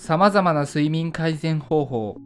様々な睡眠改善方法。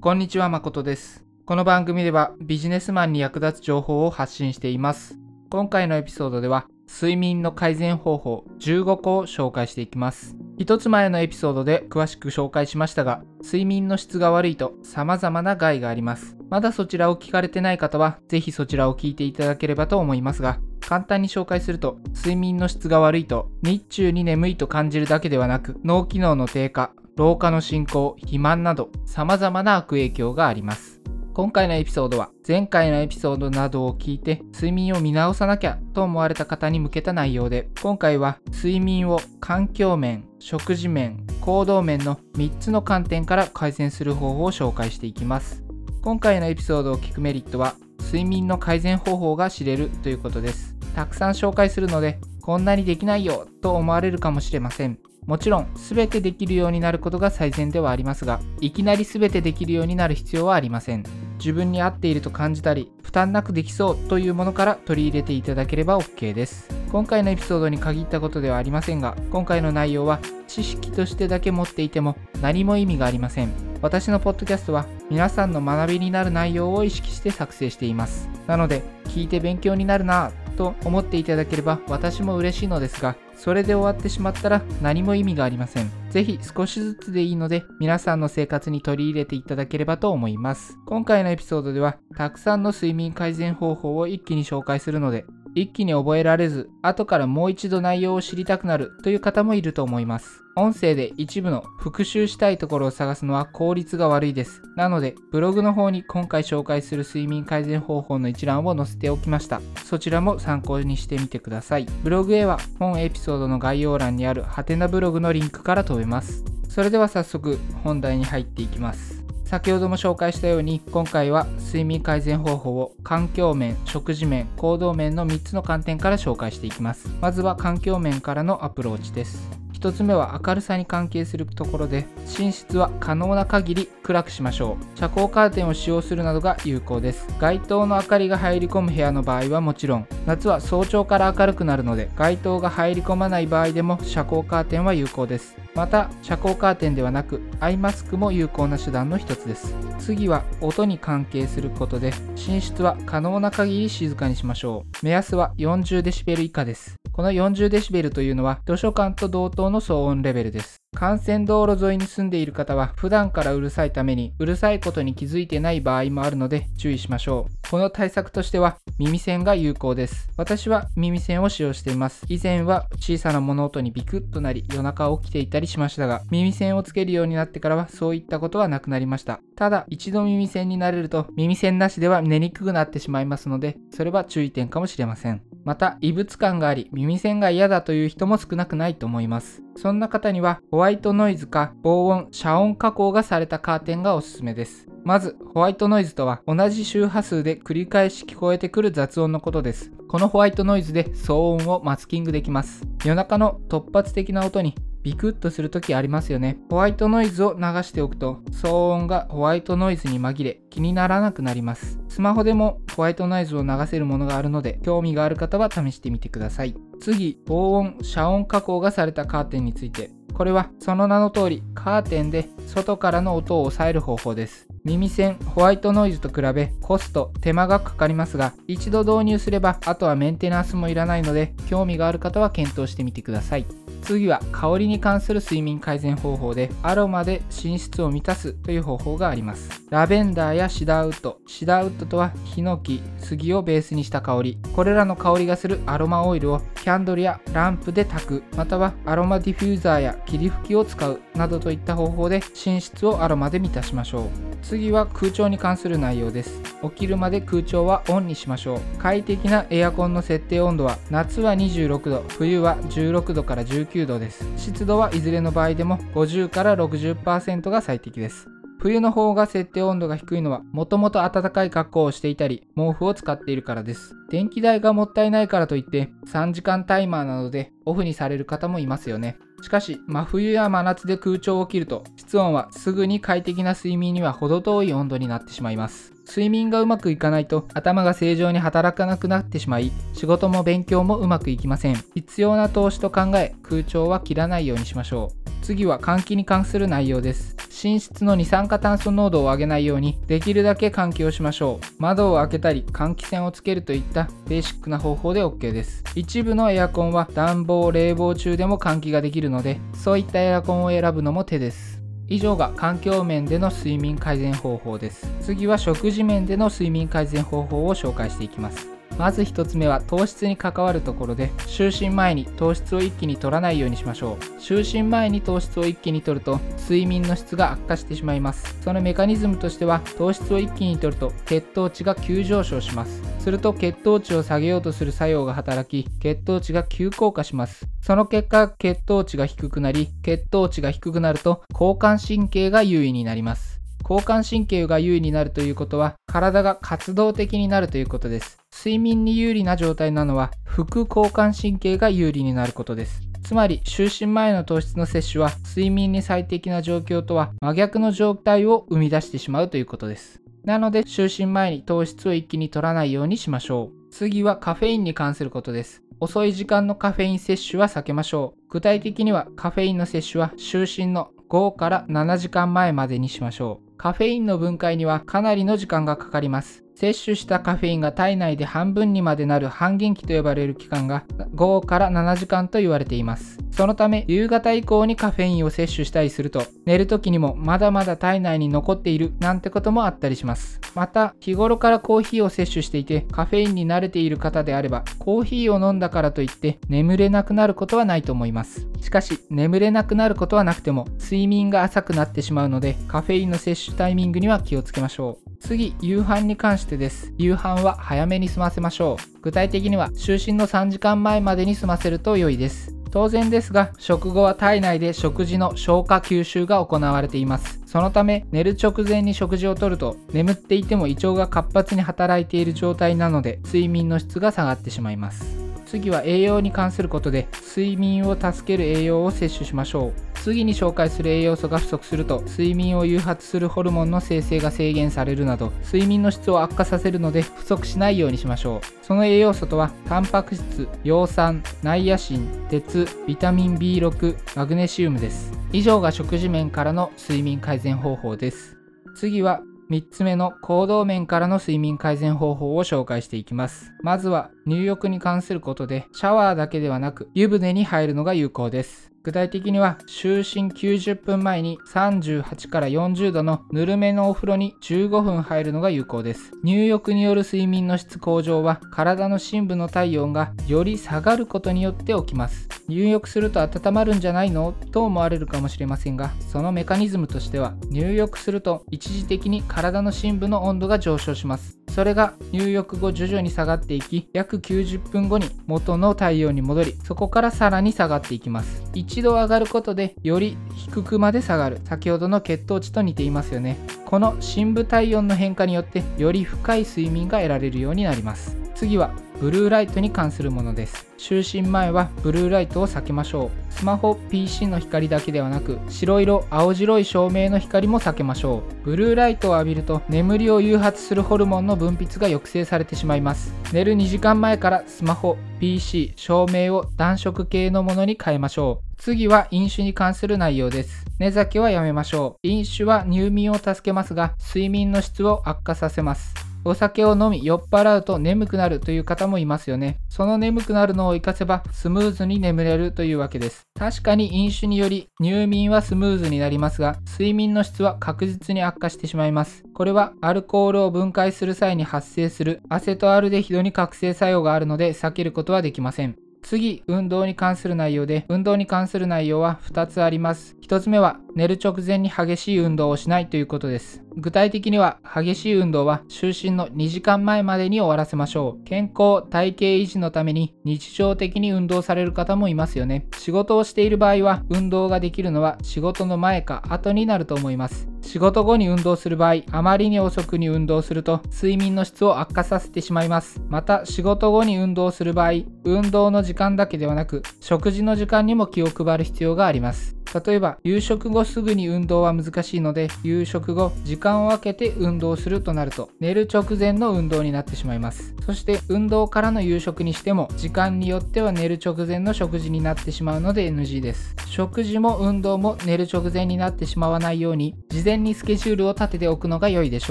こんにちは、誠です。この番組ではビジネスマンに役立つ情報を発信しています。今回のエピソードでは睡眠の改善方法15個を紹介していきます。一つ前のエピソードで詳しく紹介しましたが、睡眠の質が悪いと様々な害があります。まだそちらを聞かれてない方は、ぜひそちらを聞いていただければと思いますが、簡単に紹介すると、睡眠の質が悪いと、日中に眠いと感じるだけではなく、脳機能の低下、老化の進行、肥満など、様々な悪影響があります。今回のエピソードは前回のエピソードなどを聞いて睡眠を見直さなきゃと思われた方に向けた内容で今回は睡眠を環境面、食事面、行動面の3つの観点から改善する方法を紹介していきます。今回のエピソードを聞くメリットは睡眠の改善方法が知れるということです。たくさん紹介するのでこんなにできないよと思われるかもしれません。もちろん全てできるようになることが最善ではありますがいきなり全てできるようになる必要はありません。自分に合っていると感じたり負担なくできそうというものから取り入れていただければ OK です。今回のエピソードに限ったことではありませんが今回の内容は知識としてだけ持っていても何も意味がありません。私のポッドキャストは皆さんの学びになる内容を意識して作成しています。なので聞いて勉強になるなぁと思っていただければ私も嬉しいのですがそれで終わってしまったら何も意味がありません。ぜひ少しずつでいいので皆さんの生活に取り入れていただければと思います。今回のエピソードではたくさんの睡眠改善方法を一気に紹介するので一気に覚えられず、後からもう一度内容を知りたくなるという方もいると思います。音声で一部の復習したいところを探すのは効率が悪いです。なので、ブログの方に今回紹介する睡眠改善方法の一覧を載せておきました。そちらも参考にしてみてください。ブログへは本エピソードの概要欄にあるハテナブログのリンクから飛べます。それでは早速本題に入っていきます。先ほども紹介したように今回は睡眠改善方法を環境面食事面行動面の3つの観点から紹介していきます。まずは環境面からのアプローチです。1つ目は明るさに関係するところで寝室は可能な限り暗くしましょう。遮光カーテンを使用するなどが有効です。街灯の明かりが入り込む部屋の場合はもちろん。夏は早朝から明るくなるので街灯が入り込まない場合でも遮光カーテンは有効です。また遮光カーテンではなくアイマスクも有効な手段の一つです。次は音に関係することで寝室は可能な限り静かにしましょう。目安は 40dB 以下です。この 40dB というのは図書館と同等の騒音レベルです。幹線道路沿いに住んでいる方は普段からうるさいためにうるさいことに気づいてない場合もあるので注意しましょう。この対策としては耳栓が有効です。私は耳栓を使用しています。以前は小さな物音にビクッとなり夜中起きていたりしましたが耳栓をつけるようになってからはそういったことはなくなりました。ただ一度耳栓になれると耳栓なしでは寝にくくなってしまいますのでそれは注意点かもしれません。また異物感があり耳栓が嫌だという人も少なくないと思います。そんな方にはホワイトノイズか防音、遮音加工がされたカーテンがおすすめです。まず、ホワイトノイズとは同じ周波数で繰り返し聞こえてくる雑音のことです。このホワイトノイズで騒音をマスキングできます。夜中の突発的な音にビクッとするときありますよね。ホワイトノイズを流しておくと騒音がホワイトノイズに紛れ気にならなくなります。スマホでもホワイトノイズを流せるものがあるので興味がある方は試してみてください。次、防音、遮音加工がされたカーテンについて。これはその名の通りカーテンで外からの音を抑える方法です。耳栓、ホワイトノイズと比べコスト、手間がかかりますが、一度導入すればあとはメンテナンスもいらないので、興味がある方は検討してみてください。次は香りに関する睡眠改善方法でアロマで寝室を満たすという方法があります。ラベンダーやシダーウッドシダーウッドとはヒノキ杉をベースにした香り。これらの香りがするアロマオイルをキャンドルやランプで炊く。またはアロマディフューザーや霧吹きを使う。などといった方法で寝室をアロマで満たしましょう。次は空調に関する内容です。起きるまで空調はオンにしましょう。快適なエアコンの設定温度は夏は26度冬は16度から19度です。湿度はいずれの場合でも50から60%が最適です。冬の方が設定温度が低いのはもともと暖かい格好をしていたり毛布を使っているからです。電気代がもったいないからといって3時間タイマーなどでオフにされる方もいますよね。しかし真冬や真夏で空調を切ると室温はすぐに快適な睡眠には程遠い温度になってしまいます。睡眠がうまくいかないと頭が正常に働かなくなってしまい仕事も勉強もうまくいきません。必要な投資と考え空調は切らないようにしましょう。次は換気に関する内容です。寝室の二酸化炭素濃度を上げないようにできるだけ換気をしましょう。窓を開けたり換気扇をつけるといったベーシックな方法で OK です。一部のエアコンは暖房冷房中でも換気ができるのでそういったエアコンを選ぶのも手です。以上が環境面での睡眠改善方法です。次は食事面での睡眠改善方法を紹介していきます。まず1つ目は糖質に関わるところで就寝前に糖質を一気に取らないようにしましょう。就寝前に糖質を一気に取ると睡眠の質が悪化してしまいます。そのメカニズムとしては糖質を一気に取ると血糖値が急上昇します。すると血糖値を下げようとする作用が働き血糖値が急降下します。その結果血糖値が低くなり血糖値が低くなると交感神経が優位になります。交感神経が優位になるということは体が活動的になるということです。睡眠に有利な状態なのは副交感神経が有利になることです。つまり就寝前の糖質の摂取は睡眠に最適な状況とは真逆の状態を生み出してしまうということです。なので就寝前に糖質を一気に取らないようにしましょう。次はカフェインに関することです。遅い時間のカフェイン摂取は避けましょう。具体的にはカフェインの摂取は就寝の5から7時間前までにしましょうカフェインの分解にはかなりの時間がかかります摂取したカフェインが体内で半分にまでなる半減期と呼ばれる期間が5から7時間と言われています。そのため夕方以降にカフェインを摂取したりすると寝る時にもまだまだ体内に残っているなんてこともあったりします。また日頃からコーヒーを摂取していてカフェインに慣れている方であればコーヒーを飲んだからといって眠れなくなることはないと思います。しかし眠れなくなることはなくても睡眠が浅くなってしまうのでカフェインの摂取タイミングには気をつけましょう。次、夕飯に関してです。夕飯は早めに済ませましょう。具体的には就寝の3時間前までに済ませると良いです。当然ですが、食後は体内で食事の消化吸収が行われています。そのため、寝る直前に食事をとると、眠っていても胃腸が活発に働いている状態なので、睡眠の質が下がってしまいます。次は栄養に関することで睡眠を助ける栄養を摂取しましょう。次に紹介する栄養素が不足すると睡眠を誘発するホルモンの生成が制限されるなど睡眠の質を悪化させるので不足しないようにしましょう。その栄養素とはタンパク質葉酸ナイアシン鉄ビタミン B6 マグネシウムです。以上が食事面からの睡眠改善方法です。次は3つ目の行動面からの睡眠改善方法を紹介していきます。まずは入浴に関することでシャワーだけではなく湯船に入るのが有効です。具体的には就寝90分前に38から40度のぬるめのお風呂に15分入るのが有効です。入浴による睡眠の質向上は体の深部の体温がより下がることによって起きます。入浴すると温まるんじゃないのと思われるかもしれませんがそのメカニズムとしては入浴すると一時的に体の深部の温度が上昇します。それが入浴後徐々に下がっていき約90分後に元の太陽に戻りそこからさらに下がっていきます。一度上がることでより低くまで下がる。先ほどの血糖値と似ていますよね。この深部体温の変化によってより深い睡眠が得られるようになります。次はブルーライトに関するものです。就寝前はブルーライトを避けましょう。スマホ PC の光だけではなく白色青白い照明の光も避けましょう。ブルーライトを浴びると眠りを誘発するホルモンの分泌が抑制されてしまいます。寝る2時間前からスマホ PC 照明を暖色系のものに変えましょう。次は飲酒に関する内容です。寝酒はやめましょう。飲酒は入眠を助けますが睡眠の質を悪化させます。お酒を飲み酔っ払うと眠くなるという方もいますよね。その眠くなるのを活かせばスムーズに眠れるというわけです。確かに飲酒により入眠はスムーズになりますが、睡眠の質は確実に悪化してしまいます。これはアルコールを分解する際に発生するアセトアルデヒドに覚醒作用があるので避けることはできません。次、運動に関する内容で、運動に関する内容は2つあります。1つ目は、寝る直前に激しい運動をしないということです。具体的には、激しい運動は就寝の2時間前までに終わらせましょう。健康、体型維持のために日常的に運動される方もいますよね。仕事をしている場合は、運動ができるのは仕事の前か後になると思います。仕事後に運動する場合、あまりに遅くに運動すると睡眠の質を悪化させてしまいます。また、仕事後に運動する場合、運動の時間だけではなく、食事の時間にも気を配る必要があります。例えば夕食後すぐに運動は難しいので夕食後時間を空けて運動するとなると寝る直前の運動になってしまいます。そして運動からの夕食にしても時間によっては寝る直前の食事になってしまうので NG です。食事も運動も寝る直前になってしまわないように事前にスケジュールを立てておくのが良いでし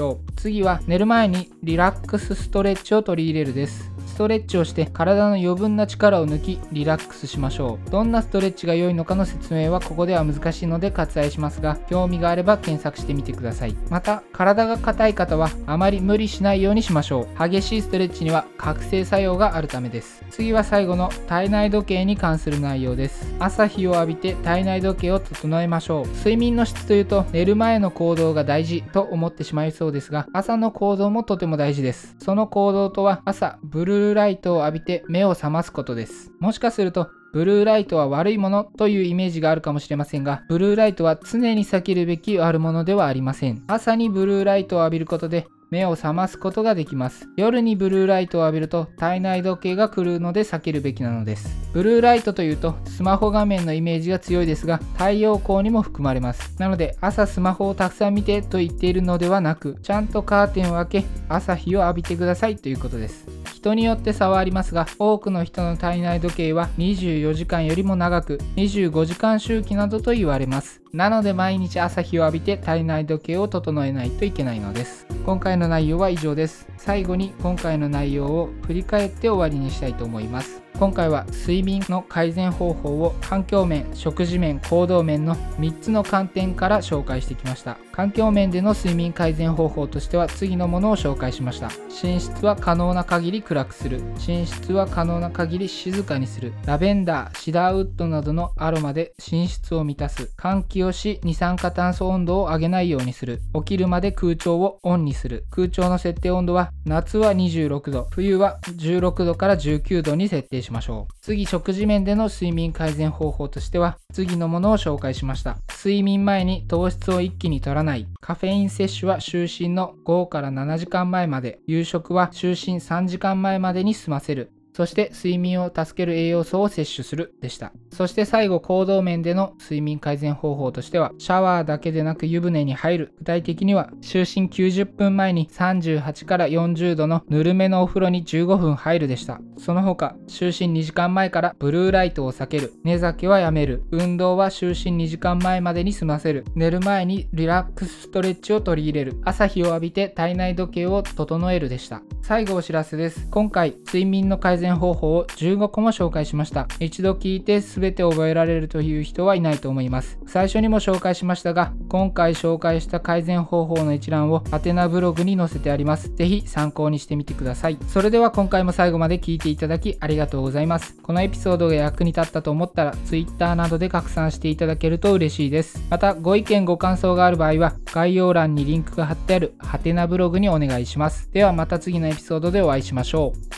ょう。次は寝る前にリラックスストレッチを取り入れるです。トレッチをして体の余分な力を抜きリラックスしましょう。どんなストレッチが良いのかの説明はここでは難しいので割愛しますが興味があれば検索してみてください。また体が硬い方はあまり無理しないようにしましょう。激しいストレッチには覚醒作用があるためです。次は最後の体内時計に関する内容です。朝日を浴びて体内時計を整えましょう。睡眠の質というと寝る前の行動が大事と思ってしまいそうですが朝の行動もとても大事です。その行動とは朝ブルールライトを浴びて目を覚ますことです。もしかすると、ブルーライトは悪いものというイメージがあるかもしれませんが、ブルーライトは常に避けるべき悪者ではありません。朝にブルーライトを浴びることで目を覚ますことができます。夜にブルーライトを浴びると体内時計が狂うので避けるべきなのです。ブルーライトというとスマホ画面のイメージが強いですが太陽光にも含まれます。なので朝スマホをたくさん見てと言っているのではなくちゃんとカーテンを開け朝日を浴びてくださいということです。人によって差はありますが多くの人の体内時計は24時間よりも長く25時間周期などと言われます。なので毎日朝日を浴びて体内時計を整えないといけないのです。今回の内容は以上です。最後に今回の内容を振り返って終わりにしたいと思います。今回は睡眠の改善方法を環境面食事面行動面の3つの観点から紹介してきました。環境面での睡眠改善方法としては次のものを紹介しました。寝室は可能な限り暗くする。寝室は可能な限り静かにする。ラベンダーシダーウッドなどのアロマで寝室を満たす。換気をし二酸化炭素温度を上げないようにする。起きるまで空調をオンにする。空調の設定温度は夏は26度。冬は16度から19度に設定します。しましょう。次食事面での睡眠改善方法としては次のものを紹介しました。睡眠前に糖質を一気に取らない。カフェイン摂取は就寝の5から7時間前まで。夕食は就寝3時間前までに済ませる。そして睡眠を助ける栄養素を摂取するでした。そして最後行動面での睡眠改善方法としてはシャワーだけでなく湯船に入る。具体的には就寝90分前に38から40度のぬるめのお風呂に15分入るでした。その他就寝2時間前からブルーライトを避ける。寝酒はやめる。運動は就寝2時間前までに済ませる。寝る前にリラックスストレッチを取り入れる。朝日を浴びて体内時計を整えるでした。最後お知らせです。今回睡眠の改善善方法を15個も紹介しました。一度聞いて全て覚えられるという人はいないと思います。最初にも紹介しましたが、今回紹介した改善方法の一覧をアテナブログに載せてあります。ぜひ参考にしてみてください。それでは今回も最後まで聞いていただきありがとうございます。このエピソードが役に立ったと思ったら Twitter などで拡散していただけると嬉しいです。またご意見ご感想がある場合は概要欄にリンクが貼ってあるハテナブログにお願いします。ではまた次のエピソードでお会いしましょう。